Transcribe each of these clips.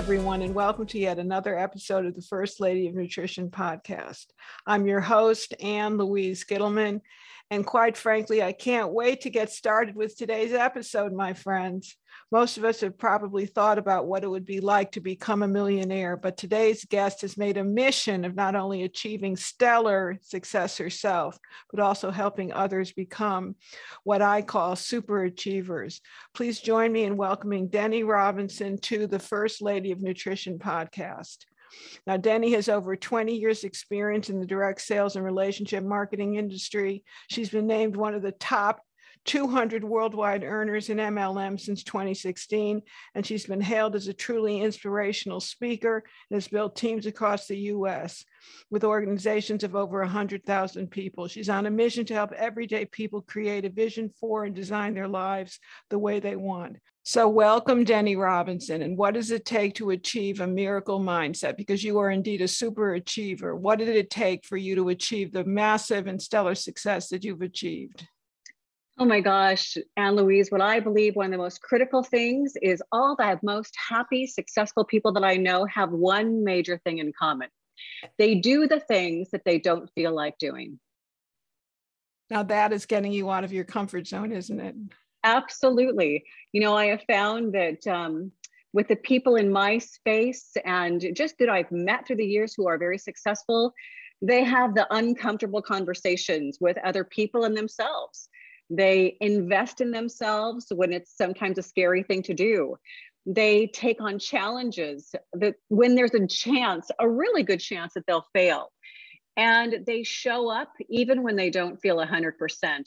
everyone, and welcome to yet another episode of the First Lady of Nutrition podcast. I'm your host, Ann Louise Gittleman, and quite frankly, I can't wait to get started with today's episode, my friends. Most of us have probably thought about what it would be like to become a millionaire, but today's guest has made a mission of not only achieving stellar success herself, but also helping others become what I call super achievers. Please join me in welcoming Deni Robinson to the First Lady of Nutrition podcast. Now, Deni has over 20 years experience in the direct sales and relationship marketing industry. She's been named one of the top 200 worldwide earners in MLM since 2016, and she's been hailed as a truly inspirational speaker and has built teams across the US with organizations of over 100,000 people. She's on a mission to help everyday people create a vision for and design their lives the way they want. So, welcome, Deni Robinson. And what does it take to achieve a miracle mindset? Because you are indeed a super achiever. What did it take for you to achieve the massive and stellar success that you've achieved? Oh my gosh, Ann Louise, what I believe one of the most critical things is all the most happy, successful people that I know have one major thing in common. They do the things that they don't feel like doing. Now, that is getting you out of your comfort zone, isn't it? Absolutely. You know, I have found that um, with the people in my space and just that I've met through the years who are very successful, they have the uncomfortable conversations with other people and themselves they invest in themselves when it's sometimes a scary thing to do. They take on challenges that when there's a chance, a really good chance that they'll fail. And they show up even when they don't feel 100%.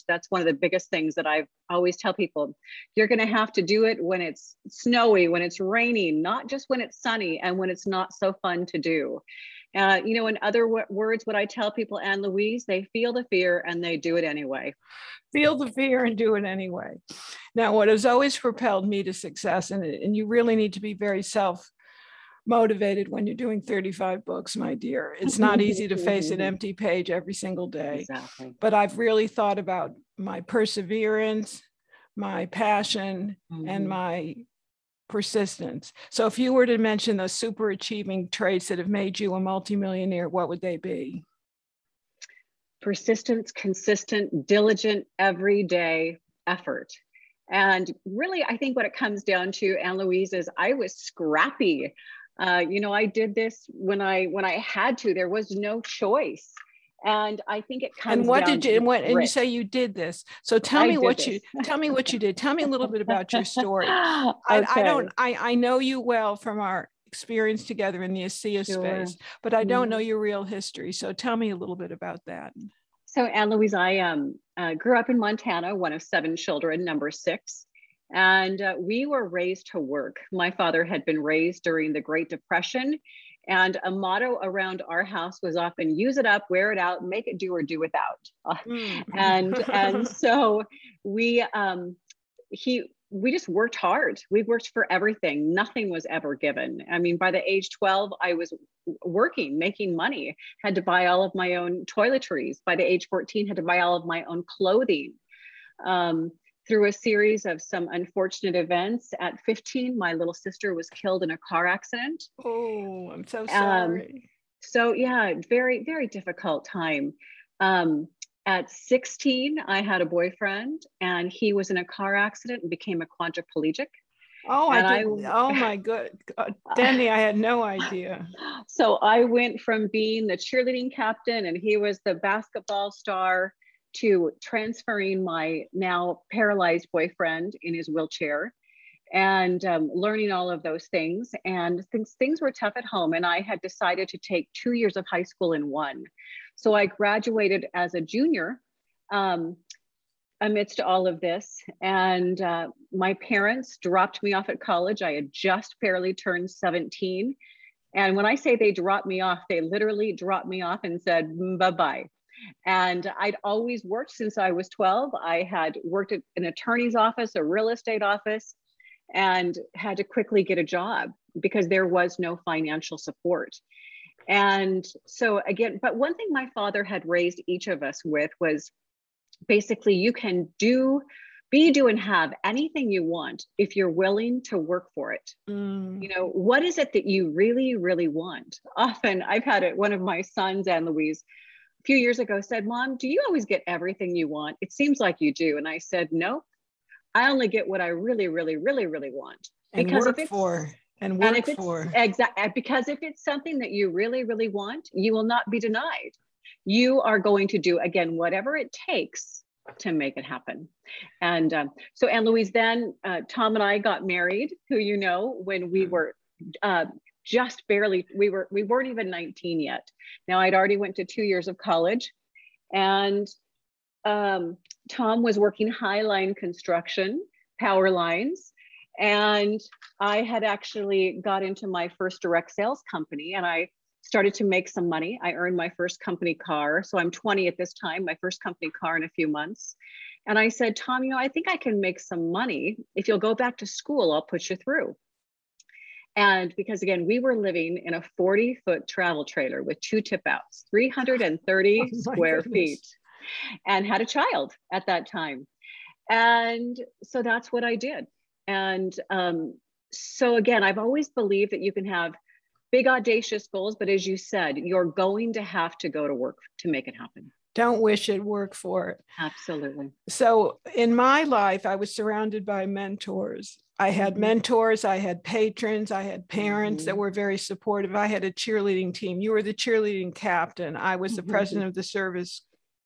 That's one of the biggest things that I always tell people. You're going to have to do it when it's snowy, when it's raining, not just when it's sunny and when it's not so fun to do. Uh, you know, in other w- words, what I tell people, Ann Louise, they feel the fear and they do it anyway. Feel the fear and do it anyway. Now, what has always propelled me to success, and, and you really need to be very self motivated when you're doing 35 books, my dear. It's not easy to face an empty page every single day. Exactly. But I've really thought about my perseverance, my passion, mm-hmm. and my persistence. So if you were to mention those super achieving traits that have made you a multimillionaire, what would they be? Persistence, consistent, diligent, everyday effort. And really, I think what it comes down to, Ann Louise, is I was scrappy. Uh, you know, I did this when I when I had to. There was no choice and I think it comes. And what did you? And, what, and you say you did this. So tell I me what this. you tell me what you did. Tell me a little bit about your story. okay. I, I, don't. I I know you well from our experience together in the ASEA sure. space, but I don't mm-hmm. know your real history. So tell me a little bit about that. So Ann Louise, I um, uh, grew up in Montana, one of seven children, number six. And uh, we were raised to work. My father had been raised during the Great Depression and a motto around our house was often use it up, wear it out, make it do or do without. Mm. and and so we um he we just worked hard. We worked for everything. Nothing was ever given. I mean, by the age 12, I was working, making money, had to buy all of my own toiletries. By the age 14, had to buy all of my own clothing. Um, through a series of some unfortunate events. At 15, my little sister was killed in a car accident. Oh, I'm so um, sorry. Um, so, yeah, very, very difficult time. Um, at 16, I had a boyfriend and he was in a car accident and became a quadriplegic. Oh, and I, did, I oh my good, Danny, I had no idea. So I went from being the cheerleading captain and he was the basketball star to transferring my now paralyzed boyfriend in his wheelchair and um, learning all of those things. And things, things were tough at home. And I had decided to take two years of high school in one. So I graduated as a junior um, amidst all of this. And uh, my parents dropped me off at college. I had just barely turned 17. And when I say they dropped me off, they literally dropped me off and said, bye bye. And I'd always worked since I was 12. I had worked at an attorney's office, a real estate office, and had to quickly get a job because there was no financial support. And so, again, but one thing my father had raised each of us with was basically you can do be, do, and have anything you want if you're willing to work for it. Mm. You know, what is it that you really, really want? Often I've had it, one of my sons Ann Louise few years ago said, Mom, do you always get everything you want? It seems like you do. And I said, No, I only get what I really, really, really, really want. And because work if it's, for and work and if for. Exactly. Because if it's something that you really, really want, you will not be denied. You are going to do, again, whatever it takes to make it happen. And um, so, Ann Louise, then uh, Tom and I got married, who you know, when we mm-hmm. were uh, just barely, we were, we weren't even 19 yet. Now I'd already went to two years of college and um, Tom was working highline construction, power lines. And I had actually got into my first direct sales company and I started to make some money. I earned my first company car. So I'm 20 at this time, my first company car in a few months. And I said, Tom, you know, I think I can make some money. If you'll go back to school, I'll put you through. And because again, we were living in a 40 foot travel trailer with two tip outs, 330 oh square goodness. feet, and had a child at that time. And so that's what I did. And um, so again, I've always believed that you can have big audacious goals, but as you said, you're going to have to go to work to make it happen. Don't wish it, work for it. Absolutely. So in my life, I was surrounded by mentors. I had mm-hmm. mentors, I had patrons, I had parents mm-hmm. that were very supportive. I had a cheerleading team. You were the cheerleading captain. I was the president of the service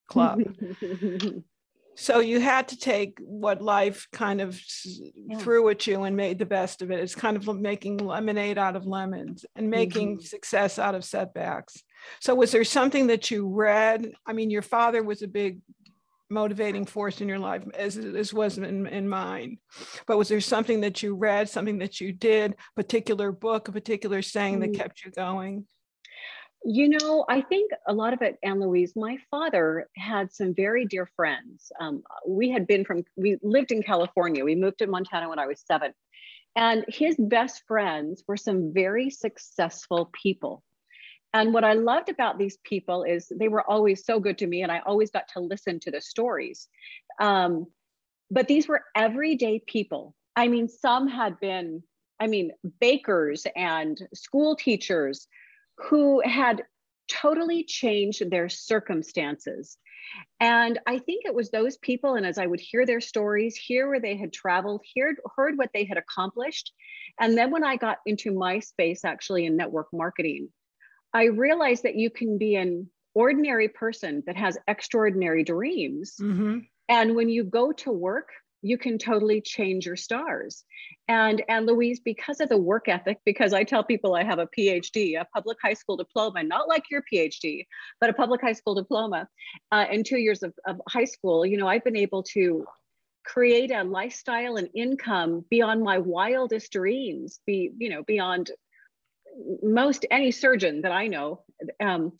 club. so you had to take what life kind of yeah. threw at you and made the best of it it's kind of making lemonade out of lemons and making mm-hmm. success out of setbacks so was there something that you read i mean your father was a big motivating force in your life as this was in, in mine but was there something that you read something that you did particular book a particular saying that mm. kept you going you know, I think a lot of it, Ann Louise, my father had some very dear friends. Um, we had been from, we lived in California. We moved to Montana when I was seven. And his best friends were some very successful people. And what I loved about these people is they were always so good to me, and I always got to listen to the stories. Um, but these were everyday people. I mean, some had been, I mean, bakers and school teachers who had totally changed their circumstances. And I think it was those people, and as I would hear their stories, hear where they had traveled, heard, heard what they had accomplished. And then when I got into my space, actually in network marketing, I realized that you can be an ordinary person that has extraordinary dreams. Mm-hmm. And when you go to work, you can totally change your stars. And Ann Louise, because of the work ethic, because I tell people I have a PhD, a public high school diploma, not like your PhD, but a public high school diploma, uh, and two years of, of high school. You know, I've been able to create a lifestyle and income beyond my wildest dreams. Be you know beyond most any surgeon that I know. Um,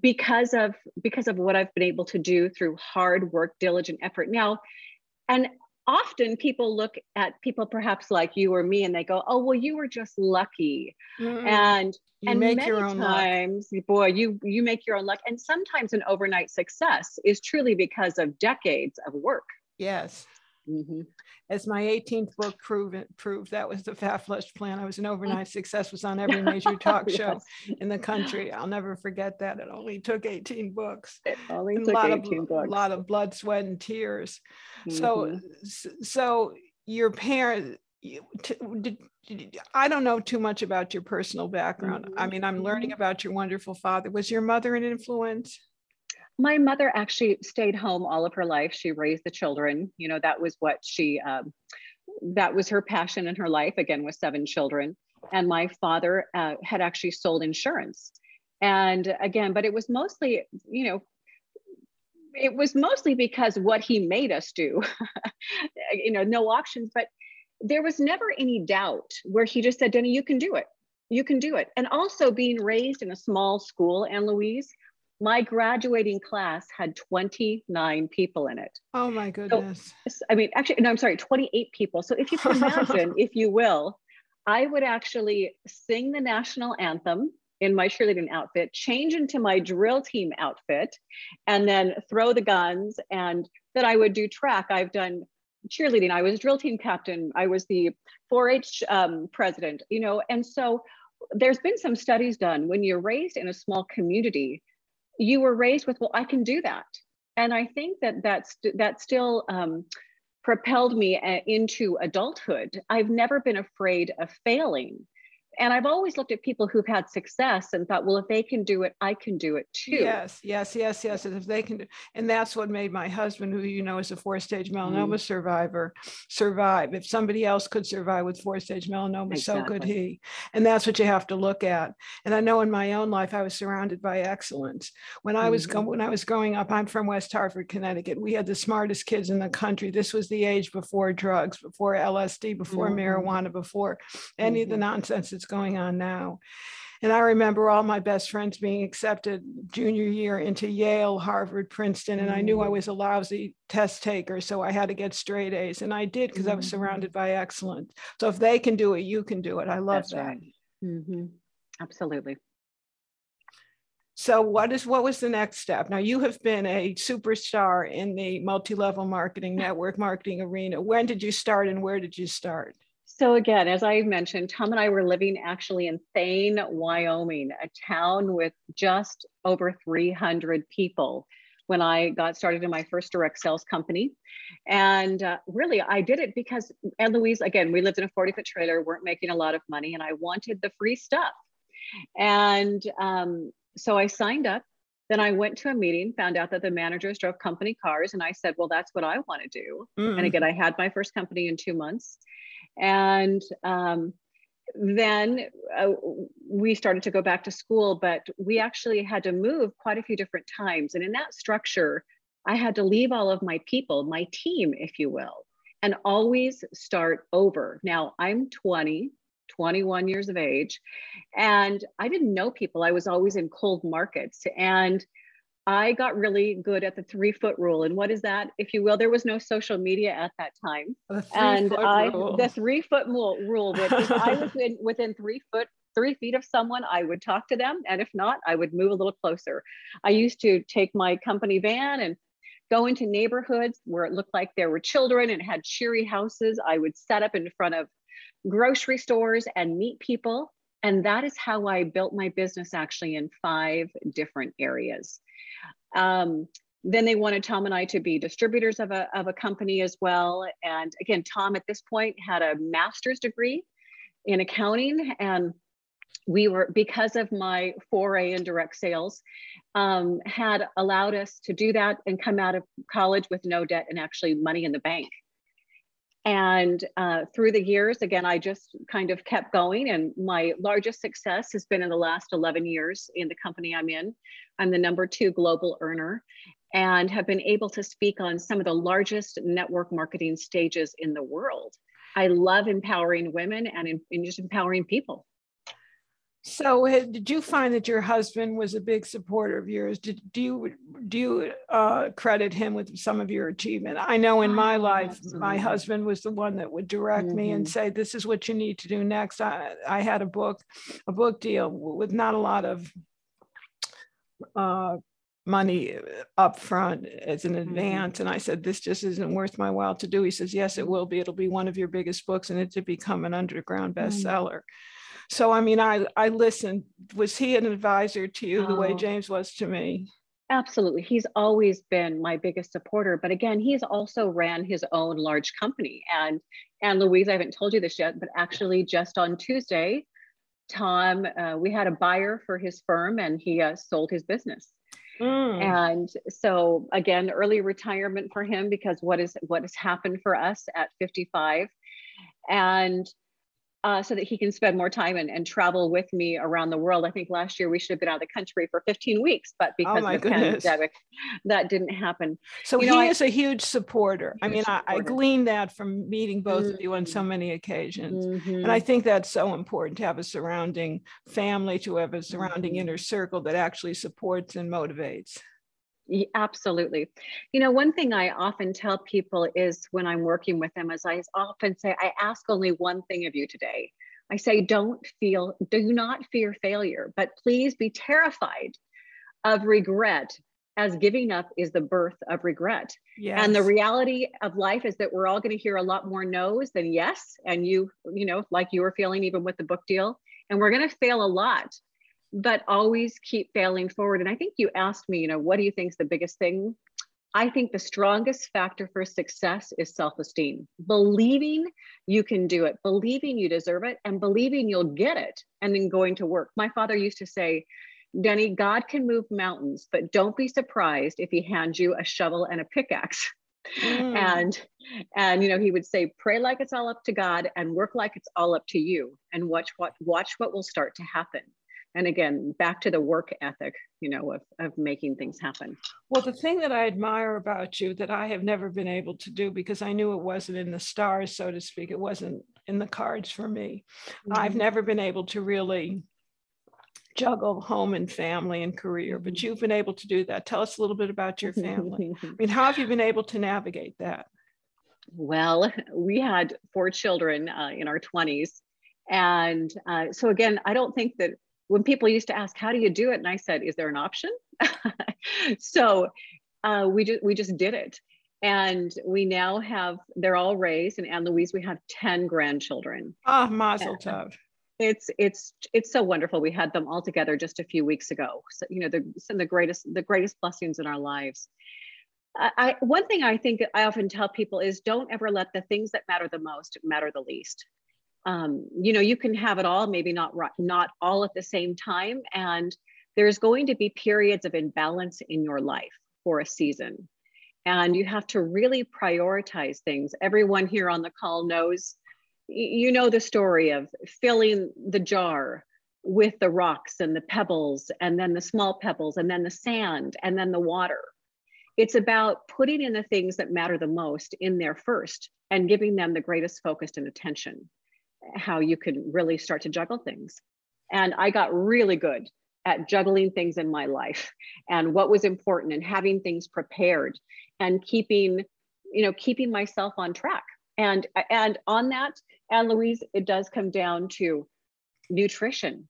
because of because of what I've been able to do through hard work, diligent effort. Now, and often people look at people perhaps like you or me and they go oh well you were just lucky mm-hmm. and you and many times luck. boy you you make your own luck and sometimes an overnight success is truly because of decades of work yes mm-hmm as my 18th book proved, proved that was the fat flush plan. I was an overnight success, was on every major talk show yes. in the country. I'll never forget that. It only took 18 books. It only took a lot 18 of, books. A lot of blood, sweat, and tears. Mm-hmm. So, so your parents, did, did, I don't know too much about your personal background. Mm-hmm. I mean, I'm learning mm-hmm. about your wonderful father. Was your mother an influence? My mother actually stayed home all of her life. She raised the children. You know, that was what she, um, that was her passion in her life, again, with seven children. And my father uh, had actually sold insurance. And again, but it was mostly, you know, it was mostly because what he made us do, you know, no options, but there was never any doubt where he just said, Deni, you can do it. You can do it. And also being raised in a small school, Ann Louise, my graduating class had 29 people in it. Oh my goodness. So, I mean, actually, no, I'm sorry, 28 people. So if you can imagine, if you will, I would actually sing the national anthem in my cheerleading outfit, change into my drill team outfit, and then throw the guns. And that I would do track. I've done cheerleading. I was drill team captain. I was the 4-H um, president. You know, and so there's been some studies done when you're raised in a small community, you were raised with, well, I can do that, and I think that that's that still. Um, propelled me uh, into adulthood. I've never been afraid of failing and I've always looked at people who've had success and thought, well, if they can do it, I can do it too. Yes, yes, yes, yes. And If they can do, and that's what made my husband, who you know is a four-stage melanoma mm. survivor, survive. If somebody else could survive with four-stage melanoma, exactly. so could he. And that's what you have to look at. And I know in my own life, I was surrounded by excellence. When I was mm-hmm. when I was growing up, I'm from West Hartford, Connecticut. We had the smartest kids in the country. This was the age before drugs, before LSD, before mm-hmm. marijuana, before any mm-hmm. of the mm-hmm. nonsense that's going on now. And I remember all my best friends being accepted junior year into Yale, Harvard, Princeton, and I knew I mm. was a lousy test taker, so I had to get straight A's, and I did because I was mm. surrounded by excellence. So if they can do it, you can do it. I love That's that. Right. Mm-hmm. Absolutely. So what is what was the next step? Now you have been a superstar in the multi-level marketing network marketing arena. When did you start and where did you start? So again, as I mentioned, Tom and I were living actually in Thayne, Wyoming, a town with just over 300 people when I got started in my first direct sales company. And uh, really, I did it because, Ann Louise, again, we lived in a 40 foot trailer, weren't making a lot of money, and I wanted the free stuff. And um, so I signed up. Then I went to a meeting, found out that the managers drove company cars, and I said, Well, that's what I want to do. Mm. And again, I had my first company in two months. And um, then uh, we started to go back to school, but we actually had to move quite a few different times. And in that structure, I had to leave all of my people, my team, if you will, and always start over. Now I'm 20, 21 years of age, and I didn't know people. I was always in cold markets. And I got really good at the three foot rule. And what is that, if you will? There was no social media at that time. and I, rule. the three foot rule, rule that if I was in, within three foot, three feet of someone, I would talk to them. And if not, I would move a little closer. I used to take my company van and go into neighborhoods where it looked like there were children and had cheery houses. I would set up in front of grocery stores and meet people. And that is how I built my business actually in five different areas. Um, then they wanted Tom and I to be distributors of a, of a company as well. And again, Tom at this point had a master's degree in accounting and we were because of my foray in direct sales um, had allowed us to do that and come out of college with no debt and actually money in the bank and uh, through the years, again, I just kind of kept going. And my largest success has been in the last 11 years in the company I'm in. I'm the number two global earner and have been able to speak on some of the largest network marketing stages in the world. I love empowering women and, and just empowering people. So, did you find that your husband was a big supporter of yours? Did do you do you uh, credit him with some of your achievement? I know in my life, absolutely. my husband was the one that would direct mm-hmm. me and mm-hmm. say, "This is what you need to do next." I I had a book, a book deal with not a lot of uh, money up front as an mm-hmm. advance, mm-hmm. and I said, "This just isn't worth my while to do." He says, "Yes, it will be. It'll be one of your biggest books, and it to become an underground bestseller." Mm-hmm. So, I mean, I, I listened. Was he an advisor to you the way oh. James was to me? Absolutely. He's always been my biggest supporter. But again, he's also ran his own large company. And Ann Louise, I haven't told you this yet, but actually just on Tuesday, Tom, uh, we had a buyer for his firm and he uh, sold his business. Mm. And so again, early retirement for him because what is what has happened for us at 55. And uh, so that he can spend more time and, and travel with me around the world. I think last year we should have been out of the country for 15 weeks, but oh because oh of the goodness. pandemic, that didn't happen. So you he know, is I, a huge supporter. Huge I mean, I, I, gleaned that from meeting both mm-hmm. of you on so mm-hmm. many occasions. Mm-hmm. And I think that's so important to have a surrounding family, to have a surrounding mm-hmm. inner circle that actually supports and motivates. Absolutely. You know, one thing I often tell people is when I'm working with them, is I often say, I ask only one thing of you today. I say, don't feel, do not fear failure, but please be terrified of regret as giving up is the birth of regret. Yes. And the reality of life is that we're all going to hear a lot more no's than yes. And you, you know, like you were feeling even with the book deal, and we're going to fail a lot, but always keep failing forward. And I think you asked me, you know, what do you think is the biggest thing? I think the strongest factor for success is self esteem, believing you can do it, believing you deserve it, and believing you'll get it, and then going to work. My father used to say, Deni, God can move mountains, but don't be surprised if he hands you a shovel and a pickaxe. Mm. And and you know, he would say, pray like it's all up to God and work like it's all up to you and watch what watch what will start to happen. And again, back to the work ethic, you know, of, of making things happen. Well, the thing that I admire about you that I have never been able to do because I knew it wasn't in the stars, so to speak, it wasn't in the cards for me. Mm-hmm. I've never been able to really juggle home and family and career, but mm-hmm. you've been able to do that. Tell us a little bit about your family. I mean, how have you been able to navigate that? Well, we had four children uh, in our 20s. And uh, so, again, I don't think that when people used to ask, How do you do it? And I said, Is there an option? so uh, we, just, we just did it. And we now have, they're all raised. And Ann Louise, we have 10 grandchildren. Ah, oh, mazel tov it's it's it's so wonderful we had them all together just a few weeks ago so you know the some of the greatest the greatest blessings in our lives I, I one thing i think i often tell people is don't ever let the things that matter the most matter the least um, you know you can have it all maybe not not all at the same time and there's going to be periods of imbalance in your life for a season. And you have to really prioritize things. Everyone here on the call knows you know the story of filling the jar with the rocks and the pebbles and then the small pebbles and then the sand and then the water. It's about putting in the things that matter the most in there first and giving them the greatest focus and attention how you can really start to juggle things. And i got really good at juggling things in my life and what was important and having things prepared and keeping you know keeping myself on track. And and on that Ann Louise it does come down to nutrition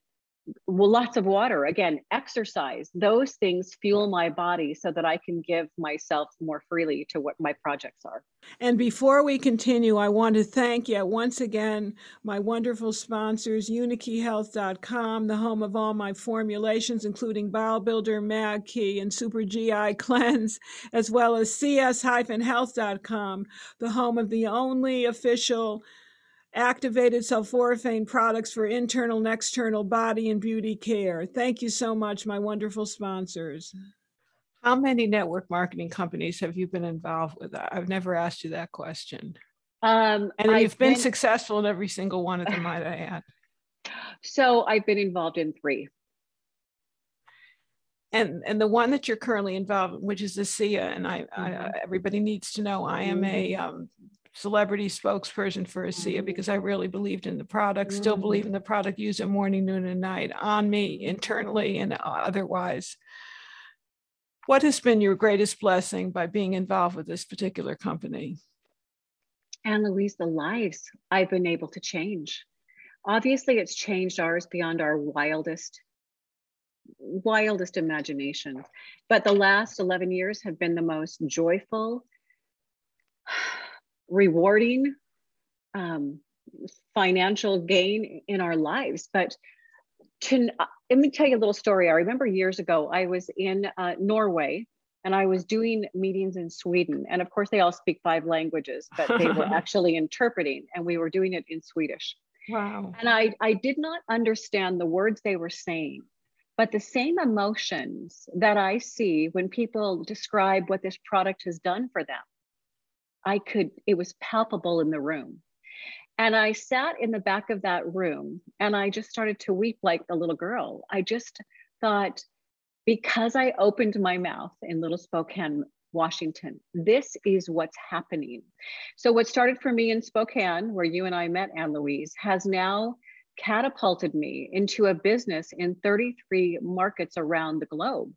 well, lots of water. Again exercise those things fuel my body so that i can give myself more freely to what my projects are. And before we continue i want to thank you once again my wonderful sponsors unikeyhealth.com the home of all my formulations including bowel builder mag key and super gi cleanse as well as cs-health.com the home of the only official activated sulforaphane products for internal and external body and beauty care. Thank you so much, my wonderful sponsors. How many network marketing companies have you been involved with? I've never asked you that question. Um, and I've you've been, been, successful in every single one of them, might I add. So I've been involved in three. And and the one that you're currently involved in, which is the ASEA, and I, mm-hmm. I everybody needs to know I am a mm-hmm. um, celebrity spokesperson for ASEA mm-hmm. because I really believed in the product, still mm-hmm. believe in the product, use it morning, noon, and night on me internally and otherwise. What has been your greatest blessing by being involved with this particular company? Ann Louise, the lives I've been able to change. Obviously, it's changed ours beyond our wildest wildest imagination. But the last 11 years have been the most joyful, rewarding um, financial gain in our lives. But to, uh, let me tell you a little story. I remember years ago, I was in uh, Norway and I was doing meetings in Sweden. And of course, they all speak five languages, but they were actually interpreting, and we were doing it in Swedish. Wow. And I, I did not understand the words they were saying, but the same emotions that I see when people describe what this product has done for them I could, it was palpable in the room. And I sat in the back of that room and I just started to weep like a little girl. I just thought, because I opened my mouth in Little Spokane, Washington, this is what's happening. So, what started for me in Spokane, where you and I met, Ann Louise, has now catapulted me into a business in 33 markets around the globe.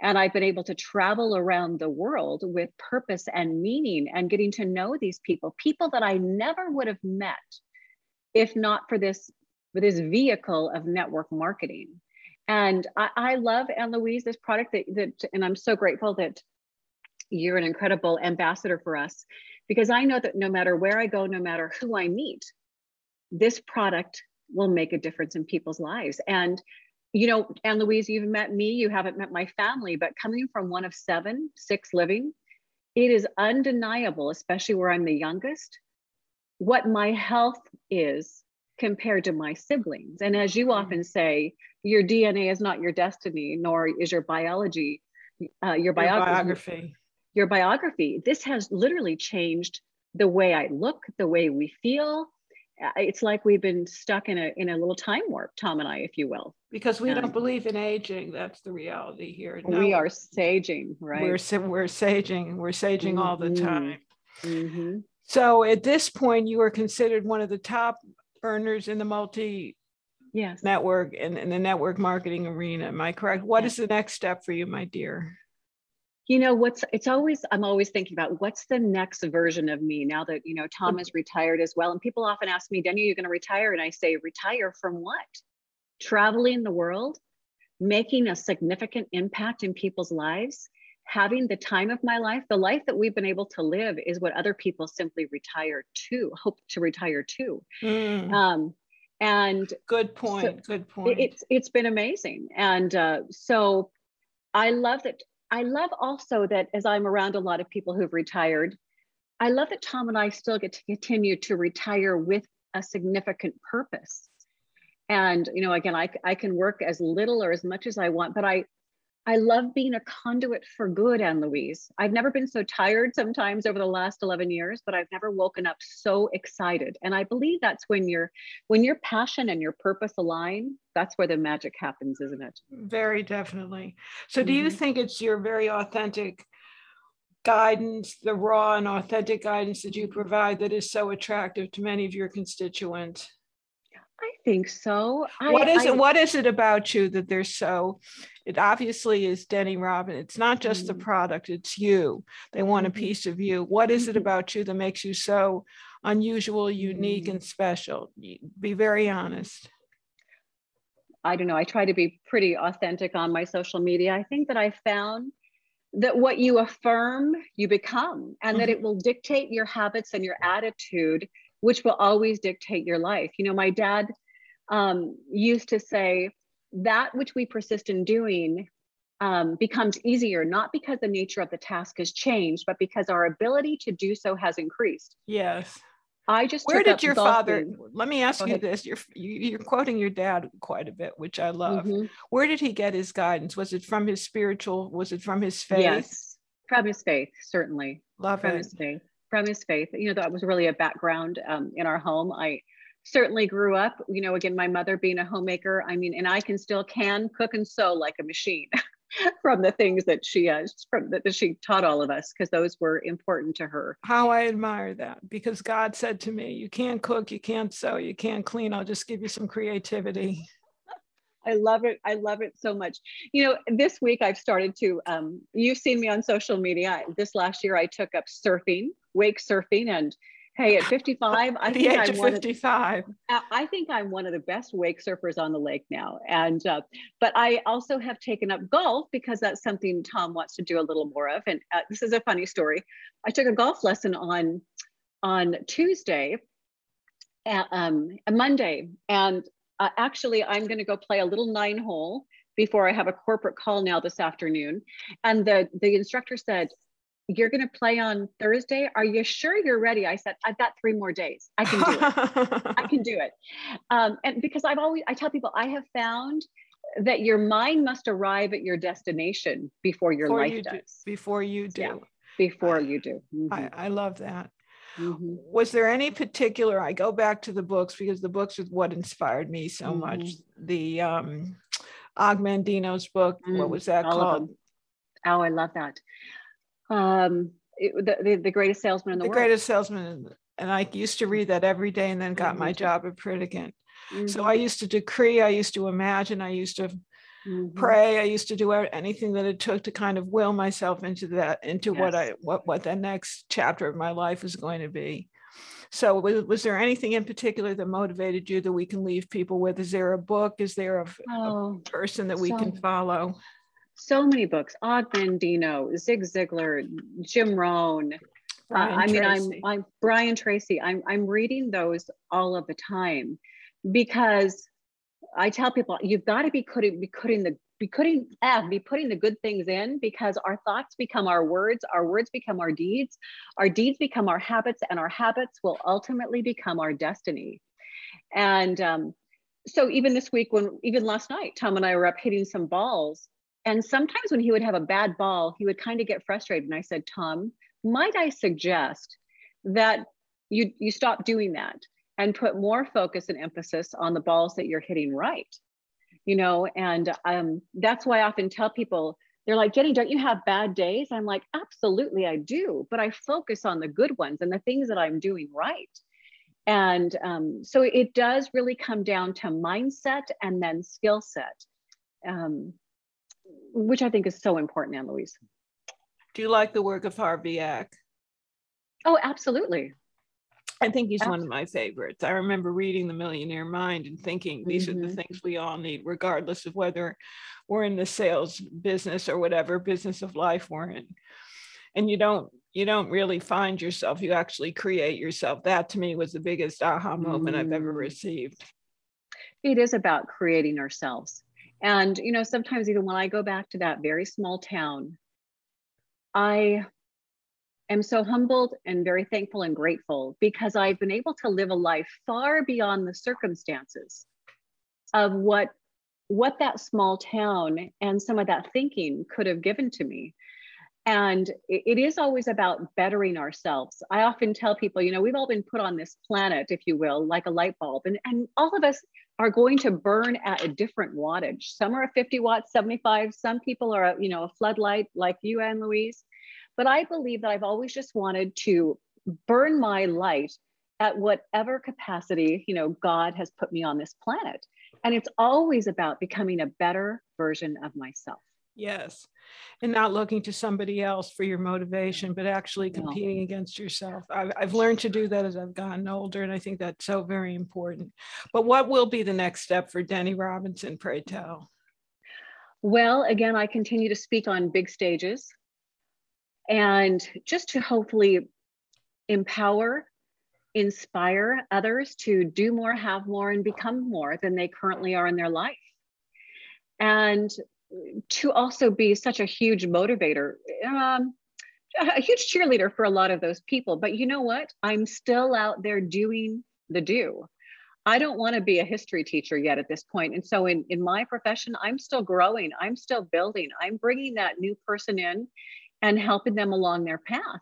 And I've been able to travel around the world with purpose and meaning and getting to know these people, people that I never would have met if not for this, for this vehicle of network marketing. And I, I love Ann Louise, this product that, that, and I'm so grateful that you're an incredible ambassador for us because I know that no matter where I go, no matter who I meet, this product will make a difference in people's lives. And you know, Ann Louise, you've met me, you haven't met my family, but coming from one of seven, six living, it is undeniable, especially where I'm the youngest, what my health is compared to my siblings. And as you mm-hmm. often say, your DNA is not your destiny, nor is your biology, uh, your, biography. your biography. Your biography. This has literally changed the way I look, the way we feel, it's like we've been stuck in a in a little time warp tom and i if you will because we um, don't believe in aging that's the reality here no, we are saging right we're we're saging we're saging mm-hmm. all the mm-hmm. time mm-hmm. so at this point you are considered one of the top earners in the multi yes network and in, in the network marketing arena am i correct What yes. is the next step for you my dear you know what's it's always i'm always thinking about what's the next version of me now that you know tom is retired as well. And people often ask me Deni are you going to retire? And i say retire from what? Traveling the world making a significant impact in people's lives having the time of my life the life that we've been able to live is what other people simply retire to hope to retire to. Mm. um, and good point so good point. it's it's been amazing. And uh, so i love that I love also that as I'm around a lot of people who've retired, I love that Tom and I still get to continue to retire with a significant purpose. And, you know, again, I, I can work as little or as much as I want, but I, I love being a conduit for good, Ann Louise. I've never been so tired sometimes over the last 11 years, but I've never woken up so excited. And I believe that's when your when your passion and your purpose align, that's where the magic happens, isn't it? Very definitely. So do mm-hmm. you think it's your very authentic guidance, the raw and authentic guidance that you provide that is so attractive to many of your constituents? I think so. What I, is I, it? What is it about you that they're so? It obviously is Deni Robin. It's not just mm-hmm. the product; it's you. They want mm-hmm. a piece of you. What is it mm-hmm. about you that makes you so unusual, unique, mm-hmm. and special? Be very honest. I don't know. I try to be pretty authentic on my social media. I think that I found that what you affirm, you become, and that mm-hmm. it will dictate your habits and your attitude which will always dictate your life. You know, my dad um, used to say, that which we persist in doing um, becomes easier, not because the nature of the task has changed, but because our ability to do so has increased. Yes. I just where did your father? Let me ask you this: you're you're quoting your dad quite a bit, which I love. Mm-hmm. Where did he get his guidance? Was it from his spiritual? Was it from his faith? Yes, from his faith, certainly. Love from it. his faith from his faith. You know, that was really a background um, in our home. I certainly grew up, you know, again, my mother being a homemaker. I mean, and I can still can cook and sew like a machine from the things that she uh, from that she taught all of us because those were important to her. How I admire that because God said to me, "You can't cook, you can't sew, you can't clean. I'll just give you some creativity." I love it. I love it so much. You know, this week I've started to, um, you've seen me on social media. This last year I took up surfing, wake surfing. And hey, at 55, I think I'm 55. Of, I think I'm one of the best wake surfers on the lake now. And, uh, but I also have taken up golf because that's something Tom wants to do a little more of. And uh, this is a funny story. I took a golf lesson on, on Tuesday, uh, um, a Monday, and uh, actually, I'm going to go play a little nine hole before I have a corporate call now this afternoon. And the, the instructor said, you're going to play on Thursday. Are you sure you're ready? I said, I've got three more days. I can do it. I can do it. Um, and because I've always, I tell people, I have found that your mind must arrive at your destination before your before life you does. Do, before you do. Yeah, before you do. Mm-hmm. I, I love that. Mm-hmm. Was there any particular? I go back to the books because the books is what inspired me so mm-hmm. much. The um, Og Mandino's book. Mm, what was that called? Oh, I love that. Um, it, the, the, the greatest salesman in the, the world. greatest salesman, and I used to read that every day, and then got mm-hmm. my job at Pritikin. So I mm-hmm. used to decree. I used to imagine. I used to mm-hmm. pray. I used to do anything that it took to kind of will myself into that, into yes. what I what what the next chapter of my life was going to be. So, was, was, there anything in particular that motivated you that we can leave people with? Is there a book? Is there a, oh, a person that we so, can follow? So many books: Og Mandino, Zig Ziglar, Jim Rohn. Uh, I mean, I'm I'm Brian Tracy. I'm I'm reading those all of the time because I tell people you've got to be putting be putting the be putting be putting the good things in because our thoughts become our words, our words become our deeds, our deeds become our habits, and our habits will ultimately become our destiny. And um, so even this week, when even last night, Tom and I were up hitting some balls, and sometimes when he would have a bad ball, he would kind of get frustrated. And I said, Tom, might I suggest that you you stop doing that and put more focus and emphasis on the balls that you're hitting right? you know, and um, that's why I often tell people, they're like, Jenny, don't you have bad days? I'm like, absolutely, I do, but I focus on the good ones and the things that I'm doing right. And um, so it does really come down to mindset and then skill set, um, which I think is so important, Ann Louise. Do you like the work of Harv Eker? Oh, absolutely. I think he's one of my favorites. I remember reading The Millionaire Mind and thinking these mm-hmm. are the mm-hmm. things we all need, regardless of whether we're in the sales business or whatever business of life we're in. And you don't you don't really find yourself, you actually create yourself. That to me was the biggest aha moment mm. I've ever mm. received. It is about creating ourselves. And you know, sometimes even when I go back to that very small town, I am so humbled and very thankful and grateful because I've been able to live a life far beyond the circumstances of what what that small town and some of that thinking could have given to me. And it is always about bettering ourselves. I often tell people, you know, we've all been put on this planet, if you will, like a light bulb, and, and all of us are going to burn at a different wattage. Some are a 50 watts, 75. Some people are, you know, a floodlight like you, Ann Louise. But I believe that I've always just wanted to burn my light at whatever capacity, you know, God has put me on this planet. And it's always about becoming a better version of myself. Yes. And not looking to somebody else for your motivation, but actually competing no. against yourself. I've, I've learned to do that as I've gotten older. And I think that's so very important. But what will be the next step for Deni Robinson, pray tell? Well, again, I continue to speak on big stages and just to hopefully empower, inspire others to do more, have more, and become more than they currently are in their life. And to also be such a huge motivator, um, a huge cheerleader for a lot of those people. But you know what? I'm still out there doing the do. I don't want to be a history teacher yet at this point. And so in, in my profession, I'm still growing, I'm still building, I'm bringing that new person in and helping them along their path.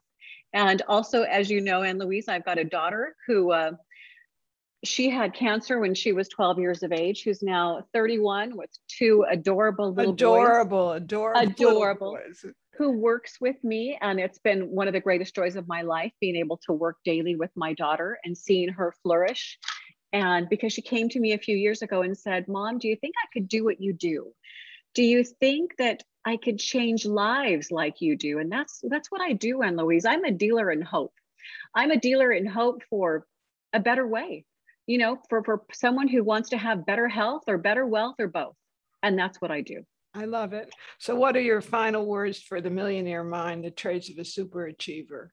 And also, as you know, Ann Louise, I've got a daughter who uh, she had cancer when she was 12 years of age, who's now 31 with two adorable little adorable, boys. Adorable, adorable, who works with me. And it's been one of the greatest joys of my life being able to work daily with my daughter and seeing her flourish. And because she came to me a few years ago and said, Mom, do you think I could do what you do? Do you think that I could change lives like you do. And that's that's what I do, Ann Louise. I'm a dealer in hope. I'm a dealer in hope for a better way, you know, for, for someone who wants to have better health or better wealth or both. And that's what I do. I love it. So, what are your final words for the millionaire mind, the traits of a super achiever?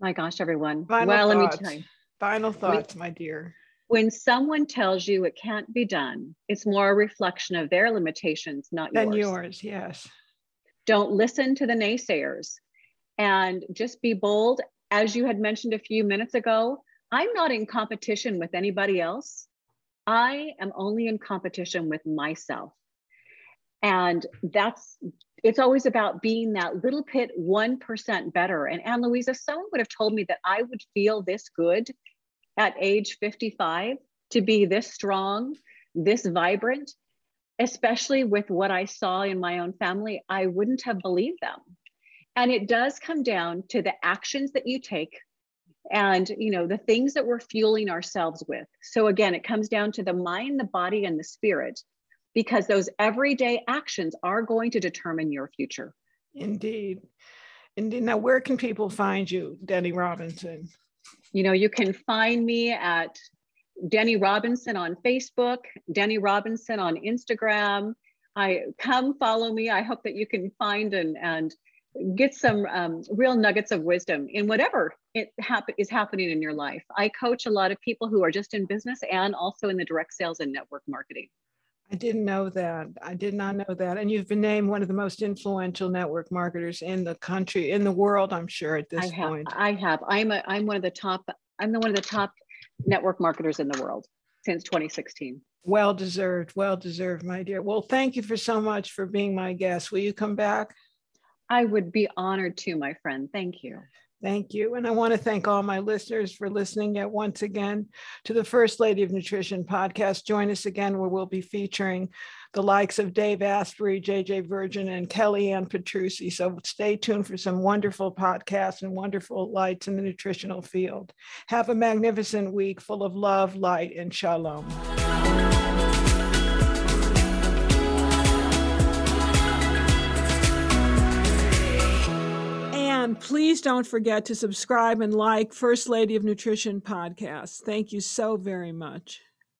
My gosh, everyone. Final well, thoughts. let me tell you. Final thoughts, my dear when someone tells you it can't be done, it's more a reflection of their limitations, not than yours. yours. Yes. Don't listen to the naysayers and just be bold. As you had mentioned a few minutes ago, I'm not in competition with anybody else. I am only in competition with myself. And that's it's always about being that little bit 1% better. And Ann Louisa, someone would have told me that I would feel this good at age 55 to be this strong, this vibrant, especially with what I saw in my own family, I wouldn't have believed them. And it does come down to the actions that you take and you know the things that we're fueling ourselves with. So again, it comes down to the mind, the body and the spirit because those everyday actions are going to determine your future. Indeed. Indeed. Now, where can people find you, Deni Robinson? You know, you can find me at Deni Robinson on Facebook, Deni Robinson on Instagram. I come follow me. I hope that you can find and and get some um, real nuggets of wisdom in whatever it is happening in your life. I coach a lot of people who are just in business and also in the direct sales and network marketing. I didn't know that. I did not know that. And you've been named one of the most influential network marketers in the country, in the world, I'm sure at this I have, point. I have. I'm a I'm one of the top I'm the one of the top network marketers in the world since 2016. Well deserved, well deserved, my dear. Well, thank you for so much for being my guest. Will you come back? I would be honored to, my friend. Thank you. Thank you. And I want to thank all my listeners for listening yet once again to the First Lady of Nutrition podcast. Join us again where we'll be featuring the likes of Dave Asprey, JJ Virgin, and Kellyann Petrucci. So stay tuned for some wonderful podcasts and wonderful lights in the nutritional field. Have a magnificent week full of love, light, and shalom. Please don't forget to subscribe and like First Lady of Nutrition podcast. Thank you so very much.